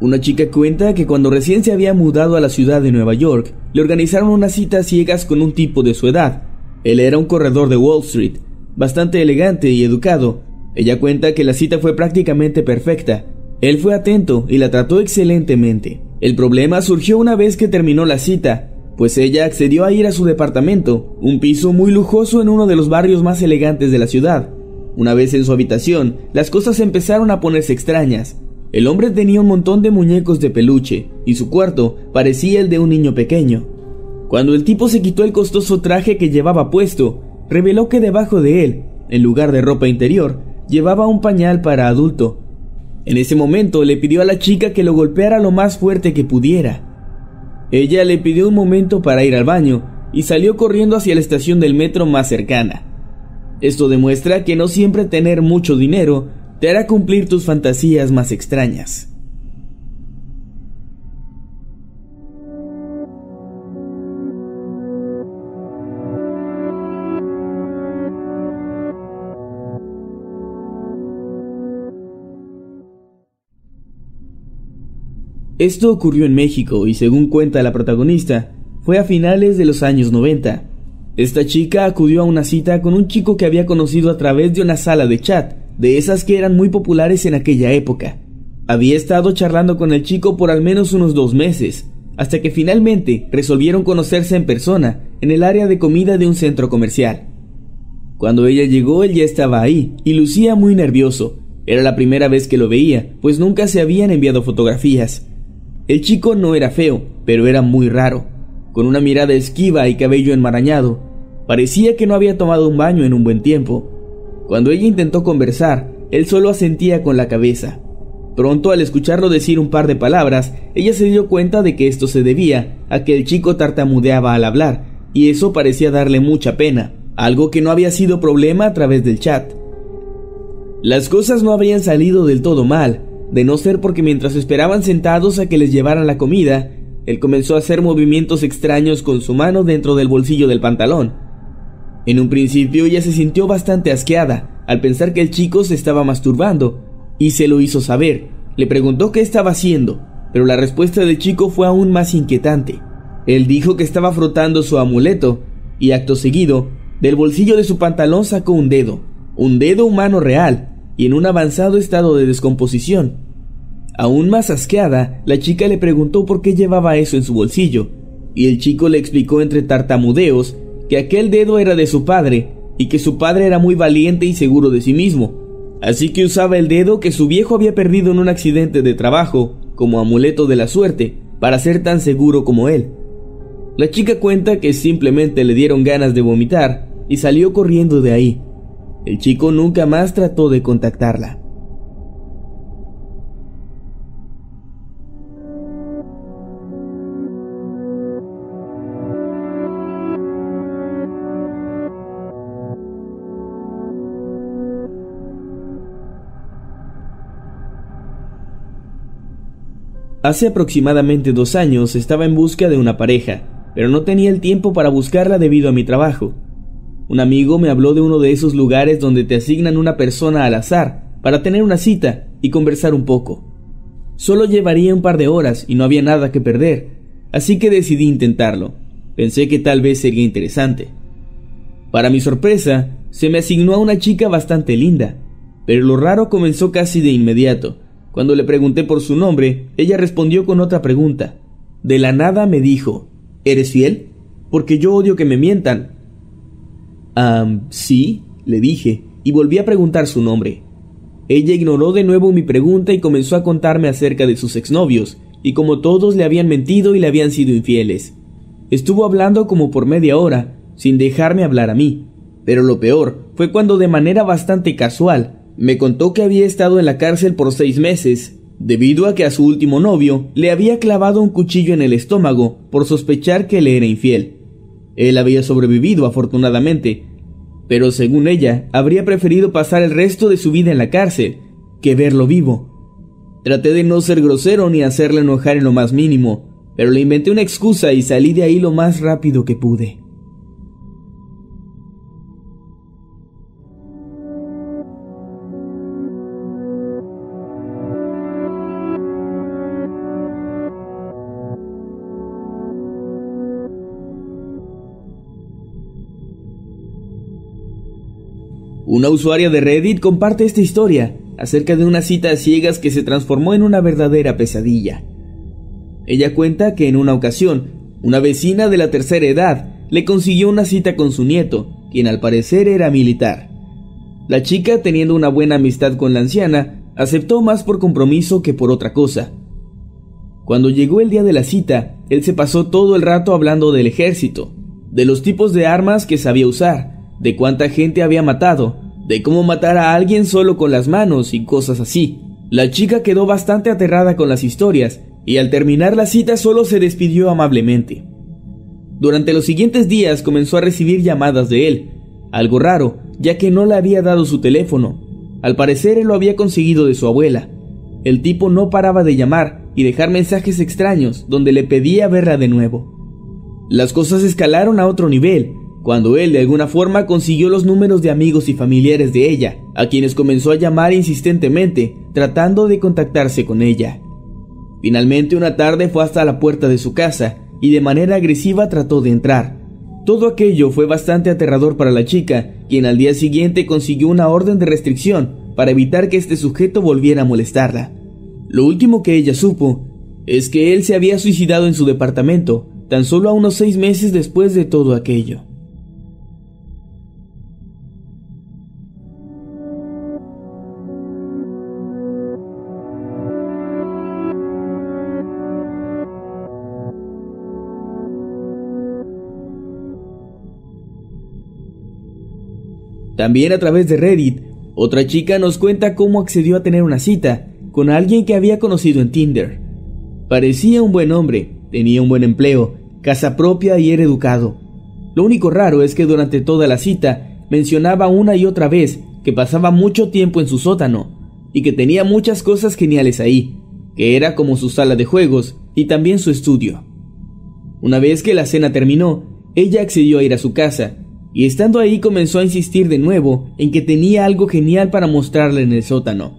Una chica cuenta que cuando recién se había mudado a la ciudad de Nueva York, le organizaron unas citas ciegas con un tipo de su edad. Él era un corredor de Wall Street, bastante elegante y educado. Ella cuenta que la cita fue prácticamente perfecta. Él fue atento y la trató excelentemente. El problema surgió una vez que terminó la cita, pues ella accedió a ir a su departamento, un piso muy lujoso en uno de los barrios más elegantes de la ciudad. Una vez en su habitación, las cosas empezaron a ponerse extrañas. El hombre tenía un montón de muñecos de peluche y su cuarto parecía el de un niño pequeño. Cuando el tipo se quitó el costoso traje que llevaba puesto, reveló que debajo de él, en lugar de ropa interior, llevaba un pañal para adulto. En ese momento le pidió a la chica que lo golpeara lo más fuerte que pudiera. Ella le pidió un momento para ir al baño y salió corriendo hacia la estación del metro más cercana. Esto demuestra que no siempre tener mucho dinero te hará cumplir tus fantasías más extrañas. Esto ocurrió en México y según cuenta la protagonista, fue a finales de los años 90. Esta chica acudió a una cita con un chico que había conocido a través de una sala de chat de esas que eran muy populares en aquella época. Había estado charlando con el chico por al menos unos dos meses, hasta que finalmente resolvieron conocerse en persona en el área de comida de un centro comercial. Cuando ella llegó, él ya estaba ahí y lucía muy nervioso. Era la primera vez que lo veía, pues nunca se habían enviado fotografías. El chico no era feo, pero era muy raro, con una mirada esquiva y cabello enmarañado. Parecía que no había tomado un baño en un buen tiempo. Cuando ella intentó conversar, él solo asentía con la cabeza. Pronto, al escucharlo decir un par de palabras, ella se dio cuenta de que esto se debía a que el chico tartamudeaba al hablar, y eso parecía darle mucha pena, algo que no había sido problema a través del chat. Las cosas no habrían salido del todo mal, de no ser porque mientras esperaban sentados a que les llevaran la comida, él comenzó a hacer movimientos extraños con su mano dentro del bolsillo del pantalón. En un principio ella se sintió bastante asqueada al pensar que el chico se estaba masturbando y se lo hizo saber. Le preguntó qué estaba haciendo, pero la respuesta del chico fue aún más inquietante. Él dijo que estaba frotando su amuleto y acto seguido, del bolsillo de su pantalón sacó un dedo, un dedo humano real y en un avanzado estado de descomposición. Aún más asqueada, la chica le preguntó por qué llevaba eso en su bolsillo, y el chico le explicó entre tartamudeos que aquel dedo era de su padre y que su padre era muy valiente y seguro de sí mismo, así que usaba el dedo que su viejo había perdido en un accidente de trabajo como amuleto de la suerte para ser tan seguro como él. La chica cuenta que simplemente le dieron ganas de vomitar y salió corriendo de ahí. El chico nunca más trató de contactarla. Hace aproximadamente dos años estaba en busca de una pareja, pero no tenía el tiempo para buscarla debido a mi trabajo. Un amigo me habló de uno de esos lugares donde te asignan una persona al azar para tener una cita y conversar un poco. Solo llevaría un par de horas y no había nada que perder, así que decidí intentarlo. Pensé que tal vez sería interesante. Para mi sorpresa, se me asignó a una chica bastante linda, pero lo raro comenzó casi de inmediato. Cuando le pregunté por su nombre, ella respondió con otra pregunta. De la nada me dijo, ¿Eres fiel? Porque yo odio que me mientan. Ah, sí, le dije, y volví a preguntar su nombre. Ella ignoró de nuevo mi pregunta y comenzó a contarme acerca de sus exnovios, y como todos le habían mentido y le habían sido infieles. Estuvo hablando como por media hora, sin dejarme hablar a mí. Pero lo peor fue cuando de manera bastante casual me contó que había estado en la cárcel por seis meses, debido a que a su último novio le había clavado un cuchillo en el estómago por sospechar que le era infiel. Él había sobrevivido afortunadamente, pero según ella, habría preferido pasar el resto de su vida en la cárcel que verlo vivo. Traté de no ser grosero ni hacerle enojar en lo más mínimo, pero le inventé una excusa y salí de ahí lo más rápido que pude. Una usuaria de Reddit comparte esta historia acerca de una cita a ciegas que se transformó en una verdadera pesadilla. Ella cuenta que en una ocasión, una vecina de la tercera edad le consiguió una cita con su nieto, quien al parecer era militar. La chica, teniendo una buena amistad con la anciana, aceptó más por compromiso que por otra cosa. Cuando llegó el día de la cita, él se pasó todo el rato hablando del ejército, de los tipos de armas que sabía usar, de cuánta gente había matado, de cómo matar a alguien solo con las manos y cosas así. La chica quedó bastante aterrada con las historias y al terminar la cita solo se despidió amablemente. Durante los siguientes días comenzó a recibir llamadas de él, algo raro, ya que no le había dado su teléfono. Al parecer él lo había conseguido de su abuela. El tipo no paraba de llamar y dejar mensajes extraños donde le pedía verla de nuevo. Las cosas escalaron a otro nivel cuando él de alguna forma consiguió los números de amigos y familiares de ella, a quienes comenzó a llamar insistentemente, tratando de contactarse con ella. Finalmente una tarde fue hasta la puerta de su casa y de manera agresiva trató de entrar. Todo aquello fue bastante aterrador para la chica, quien al día siguiente consiguió una orden de restricción para evitar que este sujeto volviera a molestarla. Lo último que ella supo es que él se había suicidado en su departamento, tan solo a unos seis meses después de todo aquello. También a través de Reddit, otra chica nos cuenta cómo accedió a tener una cita con alguien que había conocido en Tinder. Parecía un buen hombre, tenía un buen empleo, casa propia y era educado. Lo único raro es que durante toda la cita mencionaba una y otra vez que pasaba mucho tiempo en su sótano y que tenía muchas cosas geniales ahí, que era como su sala de juegos y también su estudio. Una vez que la cena terminó, ella accedió a ir a su casa y estando ahí comenzó a insistir de nuevo en que tenía algo genial para mostrarle en el sótano.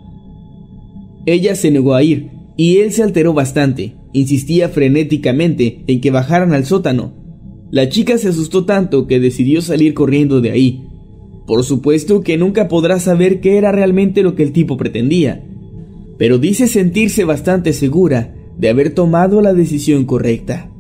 Ella se negó a ir, y él se alteró bastante, insistía frenéticamente en que bajaran al sótano. La chica se asustó tanto que decidió salir corriendo de ahí. Por supuesto que nunca podrá saber qué era realmente lo que el tipo pretendía, pero dice sentirse bastante segura de haber tomado la decisión correcta.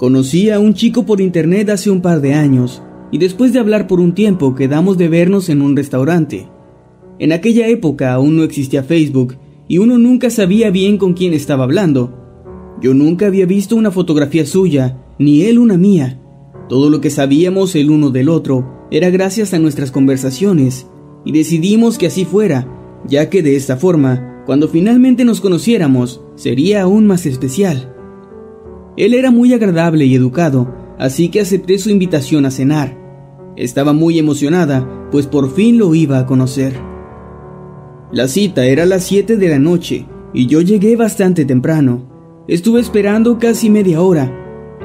Conocí a un chico por internet hace un par de años y después de hablar por un tiempo quedamos de vernos en un restaurante. En aquella época aún no existía Facebook y uno nunca sabía bien con quién estaba hablando. Yo nunca había visto una fotografía suya, ni él una mía. Todo lo que sabíamos el uno del otro era gracias a nuestras conversaciones y decidimos que así fuera, ya que de esta forma, cuando finalmente nos conociéramos, sería aún más especial. Él era muy agradable y educado, así que acepté su invitación a cenar. Estaba muy emocionada, pues por fin lo iba a conocer. La cita era a las 7 de la noche y yo llegué bastante temprano. Estuve esperando casi media hora,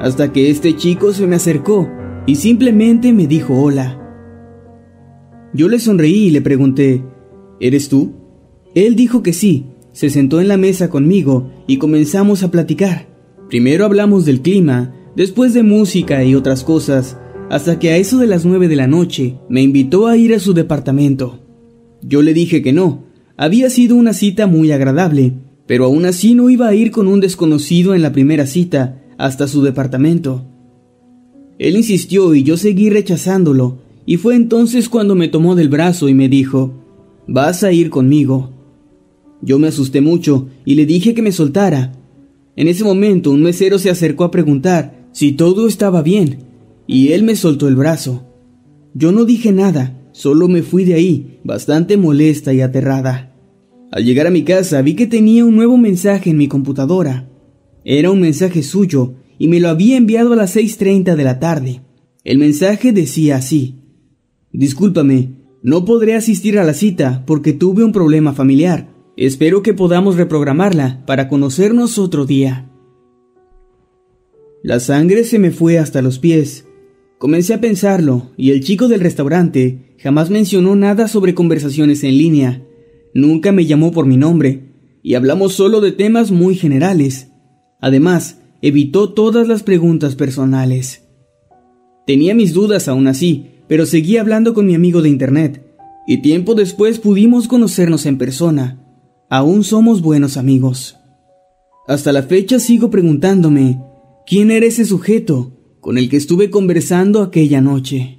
hasta que este chico se me acercó y simplemente me dijo hola. Yo le sonreí y le pregunté, ¿Eres tú? Él dijo que sí, se sentó en la mesa conmigo y comenzamos a platicar. Primero hablamos del clima, después de música y otras cosas, hasta que a eso de las nueve de la noche me invitó a ir a su departamento. Yo le dije que no, había sido una cita muy agradable, pero aún así no iba a ir con un desconocido en la primera cita hasta su departamento. Él insistió y yo seguí rechazándolo, y fue entonces cuando me tomó del brazo y me dijo, Vas a ir conmigo. Yo me asusté mucho y le dije que me soltara. En ese momento un mesero se acercó a preguntar si todo estaba bien, y él me soltó el brazo. Yo no dije nada, solo me fui de ahí, bastante molesta y aterrada. Al llegar a mi casa vi que tenía un nuevo mensaje en mi computadora. Era un mensaje suyo y me lo había enviado a las 6.30 de la tarde. El mensaje decía así. Discúlpame, no podré asistir a la cita porque tuve un problema familiar. Espero que podamos reprogramarla para conocernos otro día. La sangre se me fue hasta los pies. Comencé a pensarlo, y el chico del restaurante jamás mencionó nada sobre conversaciones en línea. Nunca me llamó por mi nombre, y hablamos solo de temas muy generales. Además, evitó todas las preguntas personales. Tenía mis dudas aún así, pero seguí hablando con mi amigo de internet, y tiempo después pudimos conocernos en persona. Aún somos buenos amigos. Hasta la fecha sigo preguntándome ¿Quién era ese sujeto con el que estuve conversando aquella noche?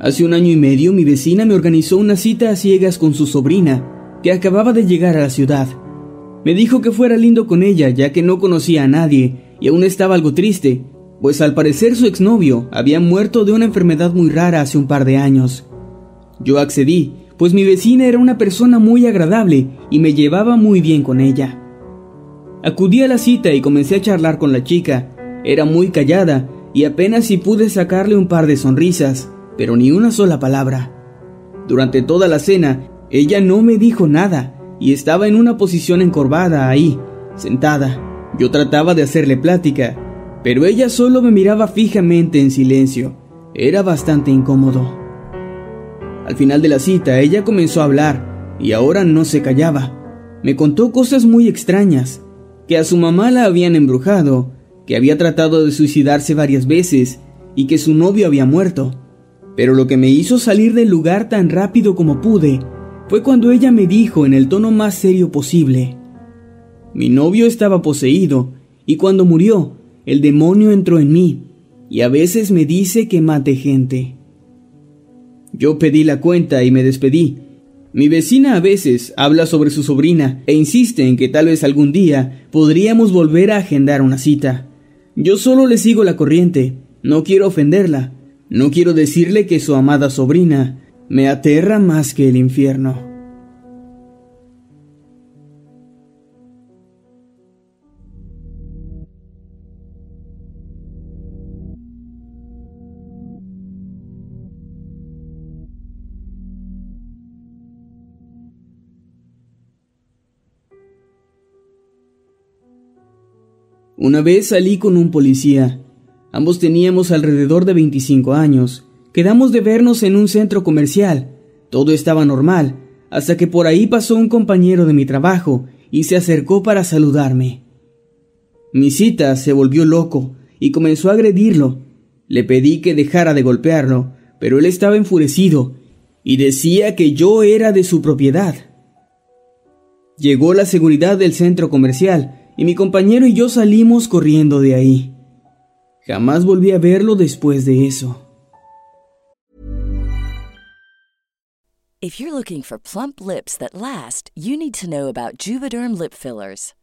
Hace un año y medio mi vecina me organizó una cita a ciegas con su sobrina, que acababa de llegar a la ciudad. Me dijo que fuera lindo con ella, ya que no conocía a nadie y aún estaba algo triste, pues al parecer su exnovio había muerto de una enfermedad muy rara hace un par de años. Yo accedí, pues mi vecina era una persona muy agradable y me llevaba muy bien con ella. Acudí a la cita y comencé a charlar con la chica. Era muy callada y apenas si pude sacarle un par de sonrisas, pero ni una sola palabra. Durante toda la cena, ella no me dijo nada y estaba en una posición encorvada ahí, sentada. Yo trataba de hacerle plática, pero ella solo me miraba fijamente en silencio. Era bastante incómodo. Al final de la cita, ella comenzó a hablar, y ahora no se callaba. Me contó cosas muy extrañas, que a su mamá la habían embrujado, que había tratado de suicidarse varias veces, y que su novio había muerto. Pero lo que me hizo salir del lugar tan rápido como pude fue cuando ella me dijo en el tono más serio posible, mi novio estaba poseído y cuando murió, el demonio entró en mí y a veces me dice que mate gente. Yo pedí la cuenta y me despedí. Mi vecina a veces habla sobre su sobrina e insiste en que tal vez algún día podríamos volver a agendar una cita. Yo solo le sigo la corriente, no quiero ofenderla, no quiero decirle que su amada sobrina me aterra más que el infierno. Una vez salí con un policía. Ambos teníamos alrededor de 25 años Quedamos de vernos en un centro comercial. Todo estaba normal, hasta que por ahí pasó un compañero de mi trabajo y se acercó para saludarme. Mi cita se volvió loco y comenzó a agredirlo. Le pedí que dejara de golpearlo, pero él estaba enfurecido y decía que yo era de su propiedad. Llegó la seguridad del centro comercial y mi compañero y yo salimos corriendo de ahí. Jamás volví a verlo después de eso. If you're looking for plump lips that last, you need to know about Juvederm lip fillers.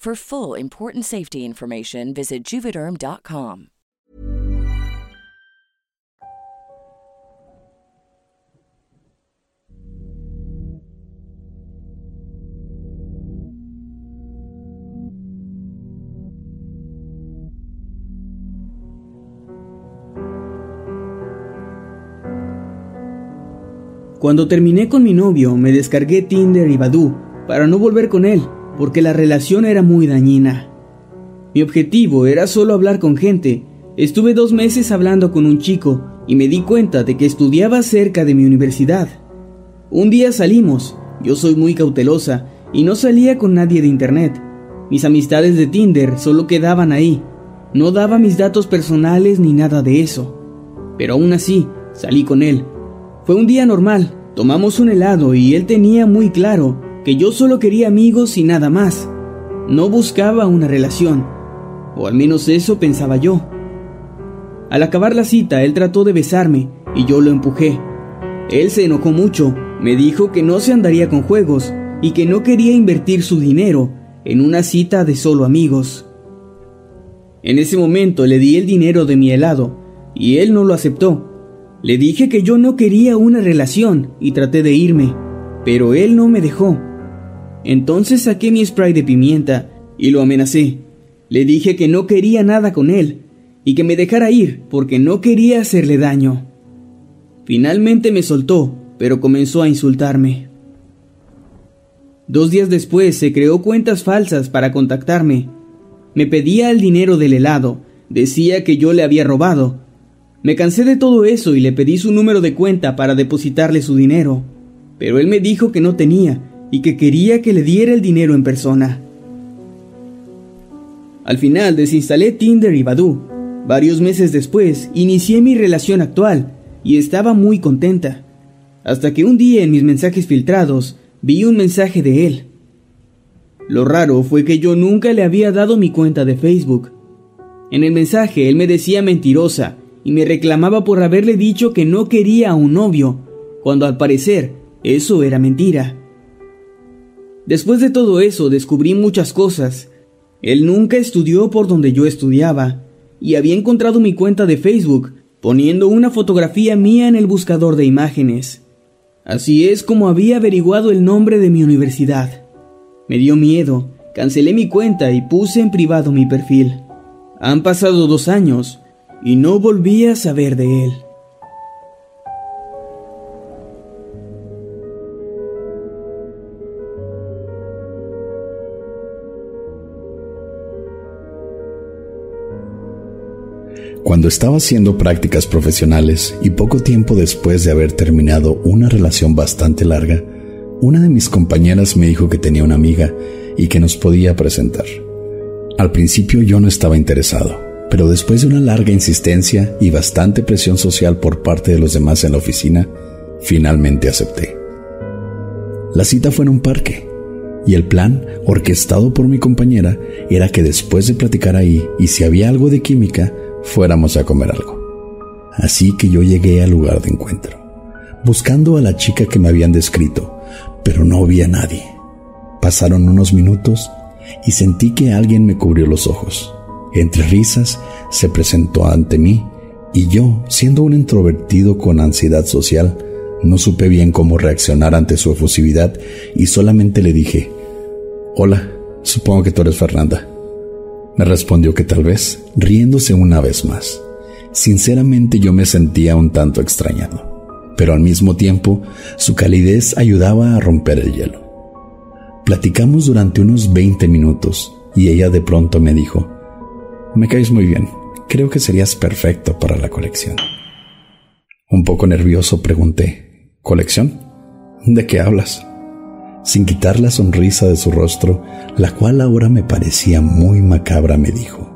For full important safety information, visit juvederm.com. Cuando terminé con mi novio, me descargué Tinder y Badoo para no volver con él, porque la relación era muy dañina. Mi objetivo era solo hablar con gente. Estuve dos meses hablando con un chico y me di cuenta de que estudiaba cerca de mi universidad. Un día salimos, yo soy muy cautelosa y no salía con nadie de internet. Mis amistades de Tinder solo quedaban ahí. No daba mis datos personales ni nada de eso. Pero aún así, salí con él. Fue un día normal, tomamos un helado y él tenía muy claro que yo solo quería amigos y nada más. No buscaba una relación, o al menos eso pensaba yo. Al acabar la cita, él trató de besarme y yo lo empujé. Él se enojó mucho, me dijo que no se andaría con juegos y que no quería invertir su dinero en una cita de solo amigos. En ese momento le di el dinero de mi helado y él no lo aceptó. Le dije que yo no quería una relación y traté de irme, pero él no me dejó. Entonces saqué mi spray de pimienta y lo amenacé. Le dije que no quería nada con él y que me dejara ir porque no quería hacerle daño. Finalmente me soltó, pero comenzó a insultarme. Dos días después se creó cuentas falsas para contactarme. Me pedía el dinero del helado, decía que yo le había robado. Me cansé de todo eso y le pedí su número de cuenta para depositarle su dinero, pero él me dijo que no tenía y que quería que le diera el dinero en persona. Al final desinstalé Tinder y Badoo. Varios meses después inicié mi relación actual y estaba muy contenta, hasta que un día en mis mensajes filtrados vi un mensaje de él. Lo raro fue que yo nunca le había dado mi cuenta de Facebook. En el mensaje él me decía mentirosa y me reclamaba por haberle dicho que no quería a un novio, cuando al parecer eso era mentira. Después de todo eso descubrí muchas cosas. Él nunca estudió por donde yo estudiaba, y había encontrado mi cuenta de Facebook poniendo una fotografía mía en el buscador de imágenes. Así es como había averiguado el nombre de mi universidad. Me dio miedo, cancelé mi cuenta y puse en privado mi perfil. Han pasado dos años y no volví a saber de él. Cuando estaba haciendo prácticas profesionales y poco tiempo después de haber terminado una relación bastante larga, una de mis compañeras me dijo que tenía una amiga y que nos podía presentar. Al principio yo no estaba interesado, pero después de una larga insistencia y bastante presión social por parte de los demás en la oficina, finalmente acepté. La cita fue en un parque, y el plan, orquestado por mi compañera, era que después de platicar ahí y si había algo de química, fuéramos a comer algo. Así que yo llegué al lugar de encuentro, buscando a la chica que me habían descrito, pero no vi a nadie. Pasaron unos minutos y sentí que alguien me cubrió los ojos. Entre risas se presentó ante mí y yo, siendo un introvertido con ansiedad social, no supe bien cómo reaccionar ante su efusividad y solamente le dije, Hola, supongo que tú eres Fernanda. Me respondió que tal vez, riéndose una vez más. Sinceramente yo me sentía un tanto extrañado, pero al mismo tiempo su calidez ayudaba a romper el hielo. Platicamos durante unos 20 minutos y ella de pronto me dijo, me caes muy bien, creo que serías perfecto para la colección. Un poco nervioso pregunté, ¿colección? ¿De qué hablas? Sin quitar la sonrisa de su rostro, la cual ahora me parecía muy macabra, me dijo,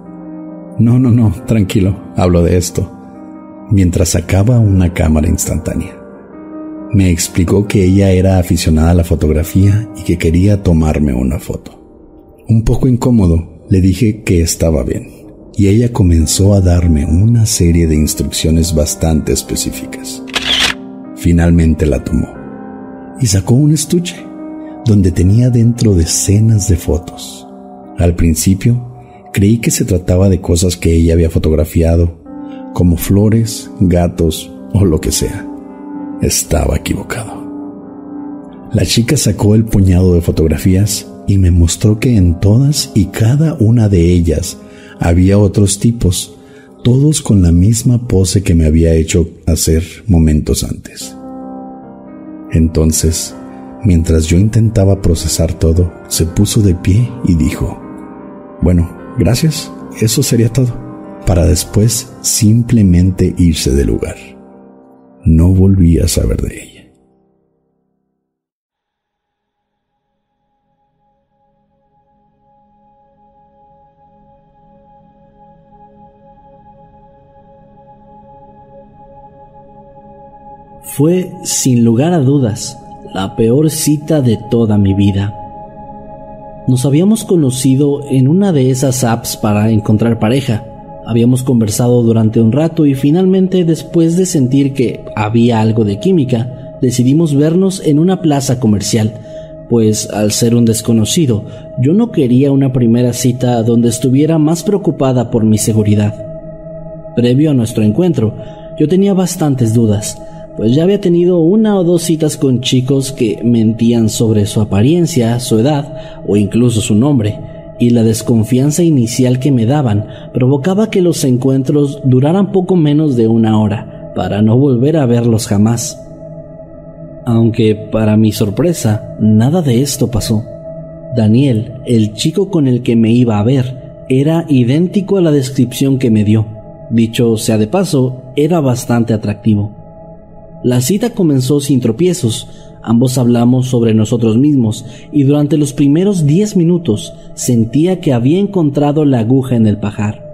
no, no, no, tranquilo, hablo de esto, mientras sacaba una cámara instantánea. Me explicó que ella era aficionada a la fotografía y que quería tomarme una foto. Un poco incómodo, le dije que estaba bien, y ella comenzó a darme una serie de instrucciones bastante específicas. Finalmente la tomó y sacó un estuche donde tenía dentro decenas de fotos. Al principio Creí que se trataba de cosas que ella había fotografiado, como flores, gatos o lo que sea. Estaba equivocado. La chica sacó el puñado de fotografías y me mostró que en todas y cada una de ellas había otros tipos, todos con la misma pose que me había hecho hacer momentos antes. Entonces, mientras yo intentaba procesar todo, se puso de pie y dijo, bueno, Gracias, eso sería todo, para después simplemente irse del lugar. No volví a saber de ella. Fue, sin lugar a dudas, la peor cita de toda mi vida. Nos habíamos conocido en una de esas apps para encontrar pareja. Habíamos conversado durante un rato y finalmente, después de sentir que había algo de química, decidimos vernos en una plaza comercial, pues al ser un desconocido, yo no quería una primera cita donde estuviera más preocupada por mi seguridad. Previo a nuestro encuentro, yo tenía bastantes dudas, pues ya había tenido una o dos citas con chicos que mentían sobre su apariencia, su edad o incluso su nombre, y la desconfianza inicial que me daban provocaba que los encuentros duraran poco menos de una hora, para no volver a verlos jamás. Aunque, para mi sorpresa, nada de esto pasó. Daniel, el chico con el que me iba a ver, era idéntico a la descripción que me dio. Dicho sea de paso, era bastante atractivo. La cita comenzó sin tropiezos, ambos hablamos sobre nosotros mismos y durante los primeros diez minutos sentía que había encontrado la aguja en el pajar.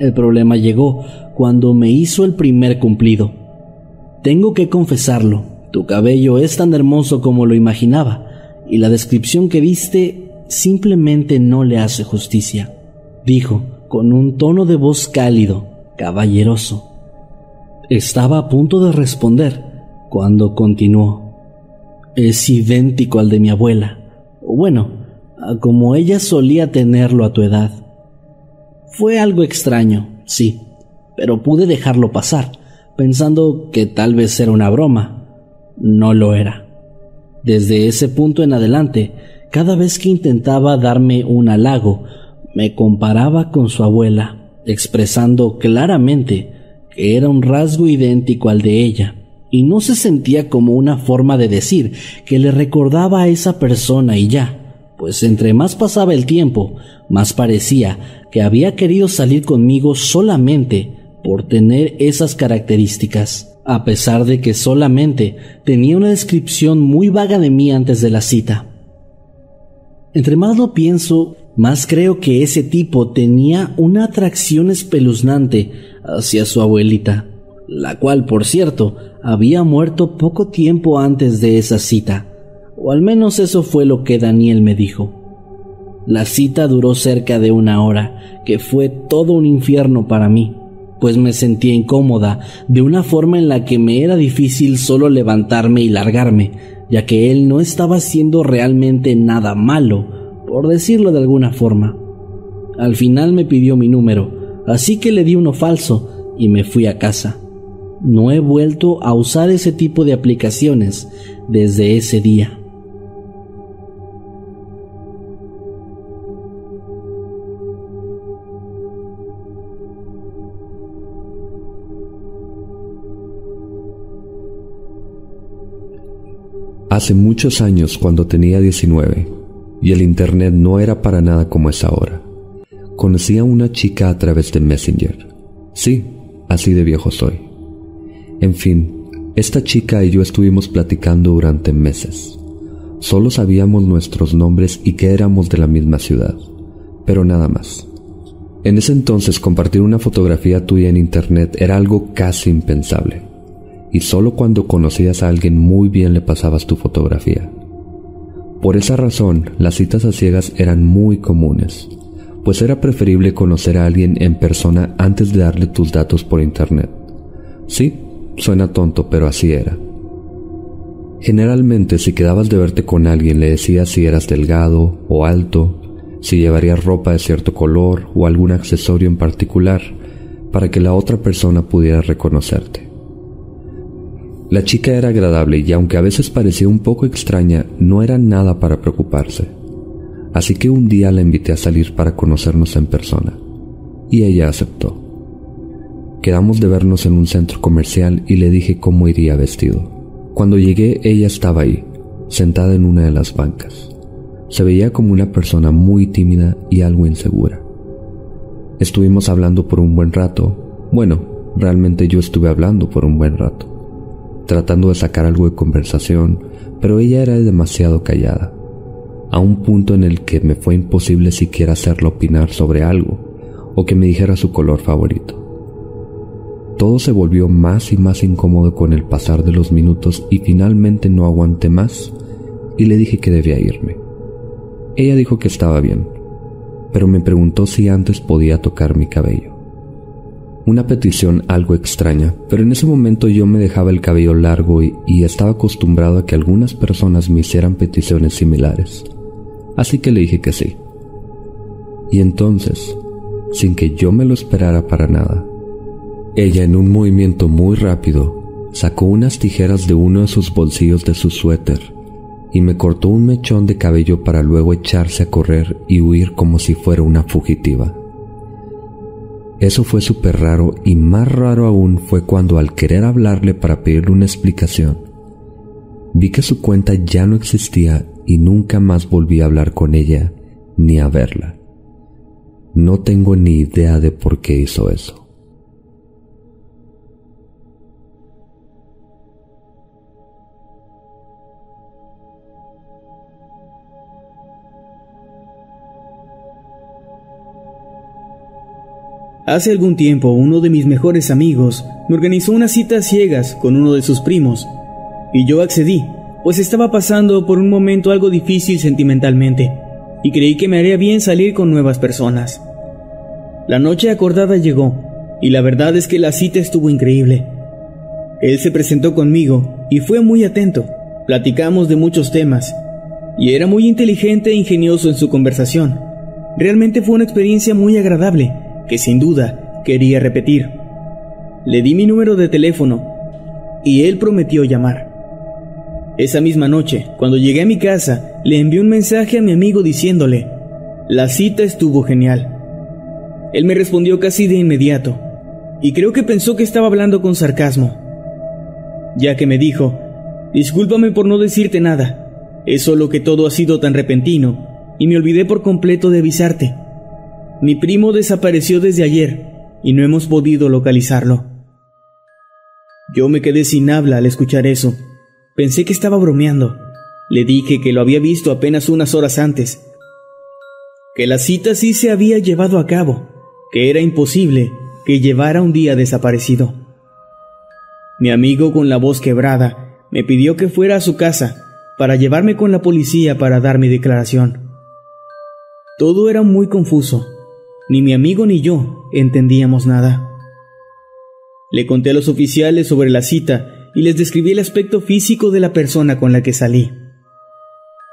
El problema llegó cuando me hizo el primer cumplido. Tengo que confesarlo, tu cabello es tan hermoso como lo imaginaba, y la descripción que diste simplemente no le hace justicia, dijo con un tono de voz cálido, caballeroso. Estaba a punto de responder cuando continuó. Es idéntico al de mi abuela, o bueno, como ella solía tenerlo a tu edad. Fue algo extraño, sí, pero pude dejarlo pasar, pensando que tal vez era una broma. No lo era. Desde ese punto en adelante, cada vez que intentaba darme un halago, me comparaba con su abuela, expresando claramente era un rasgo idéntico al de ella, y no se sentía como una forma de decir que le recordaba a esa persona y ya, pues entre más pasaba el tiempo, más parecía que había querido salir conmigo solamente por tener esas características, a pesar de que solamente tenía una descripción muy vaga de mí antes de la cita. Entre más lo pienso, más creo que ese tipo tenía una atracción espeluznante hacia su abuelita, la cual, por cierto, había muerto poco tiempo antes de esa cita, o al menos eso fue lo que Daniel me dijo. La cita duró cerca de una hora, que fue todo un infierno para mí, pues me sentía incómoda de una forma en la que me era difícil solo levantarme y largarme, ya que él no estaba haciendo realmente nada malo, por decirlo de alguna forma. Al final me pidió mi número, así que le di uno falso y me fui a casa. No he vuelto a usar ese tipo de aplicaciones desde ese día. Hace muchos años cuando tenía 19 y el Internet no era para nada como es ahora conocí a una chica a través de Messenger. Sí, así de viejo soy. En fin, esta chica y yo estuvimos platicando durante meses. Solo sabíamos nuestros nombres y que éramos de la misma ciudad, pero nada más. En ese entonces compartir una fotografía tuya en internet era algo casi impensable, y solo cuando conocías a alguien muy bien le pasabas tu fotografía. Por esa razón, las citas a ciegas eran muy comunes, pues era preferible conocer a alguien en persona antes de darle tus datos por internet. Sí, suena tonto, pero así era. Generalmente si quedabas de verte con alguien le decías si eras delgado o alto, si llevarías ropa de cierto color o algún accesorio en particular para que la otra persona pudiera reconocerte. La chica era agradable y aunque a veces parecía un poco extraña, no era nada para preocuparse. Así que un día la invité a salir para conocernos en persona, y ella aceptó. Quedamos de vernos en un centro comercial y le dije cómo iría vestido. Cuando llegué ella estaba ahí, sentada en una de las bancas. Se veía como una persona muy tímida y algo insegura. Estuvimos hablando por un buen rato. Bueno, realmente yo estuve hablando por un buen rato, tratando de sacar algo de conversación, pero ella era demasiado callada, a un punto en el que me fue imposible siquiera hacerla opinar sobre algo o que me dijera su color favorito. Todo se volvió más y más incómodo con el pasar de los minutos y finalmente no aguanté más y le dije que debía irme. Ella dijo que estaba bien, pero me preguntó si antes podía tocar mi cabello. Una petición algo extraña, pero en ese momento yo me dejaba el cabello largo y, y, estaba acostumbrado a que algunas personas me hicieran peticiones similares. Así que le dije que sí. Y entonces, sin que yo me lo esperara para nada, ella en un movimiento muy rápido sacó unas tijeras de uno de sus bolsillos de su suéter y me cortó un mechón de cabello para luego echarse a correr y huir como si fuera una fugitiva. Eso fue súper raro y más raro aún fue cuando al querer hablarle para pedirle una explicación, vi que su cuenta ya no existía y nunca más volví a hablar con ella ni a verla. No tengo ni idea de por qué hizo eso. Hace algún tiempo uno de mis mejores amigos me organizó una cita ciegas con uno de sus primos, y yo accedí, pues estaba pasando por un momento algo difícil sentimentalmente, y creí que me haría bien salir con nuevas personas. La noche acordada llegó, y la verdad es que la cita estuvo increíble. Él se presentó conmigo y fue muy atento, platicamos de muchos temas, y era muy inteligente e ingenioso en su conversación. Realmente fue una experiencia muy agradable, que sin duda quería repetir. Le di mi número de teléfono y él prometió llamar. Esa misma noche, cuando llegué a mi casa, le envié un mensaje a mi amigo diciéndole, la cita estuvo genial. Él me respondió casi de inmediato, y creo que pensó que estaba hablando con sarcasmo, ya que me dijo, discúlpame por no decirte nada, es solo que todo ha sido tan repentino, y me olvidé por completo de avisarte. Mi primo desapareció desde ayer y no hemos podido localizarlo. Yo me quedé sin habla al escuchar eso. Pensé que estaba bromeando. Le dije que lo había visto apenas unas horas antes. Que la cita sí se había llevado a cabo, que era imposible que llevara un día desaparecido. Mi amigo con la voz quebrada me pidió que fuera a su casa para llevarme con la policía para dar mi declaración. Todo era muy confuso. Ni mi amigo ni yo entendíamos nada. Le conté a los oficiales sobre la cita y les describí el aspecto físico de la persona con la que salí.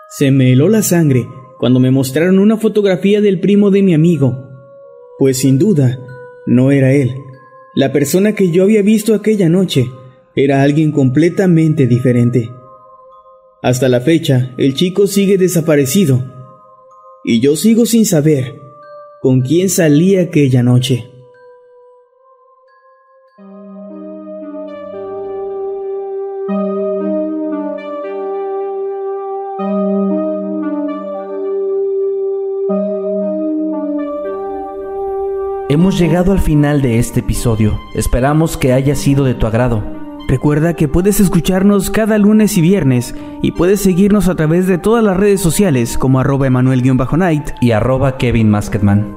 Se me heló la sangre cuando me mostraron una fotografía del primo de mi amigo, pues sin duda no era él. La persona que yo había visto aquella noche era alguien completamente diferente. Hasta la fecha, el chico sigue desaparecido y yo sigo sin saber con quién salí aquella noche. Hemos llegado al final de este episodio. Esperamos que haya sido de tu agrado. Recuerda que puedes escucharnos cada lunes y viernes y puedes seguirnos a través de todas las redes sociales como arroba emanuel-night y arroba Kevin Masketman.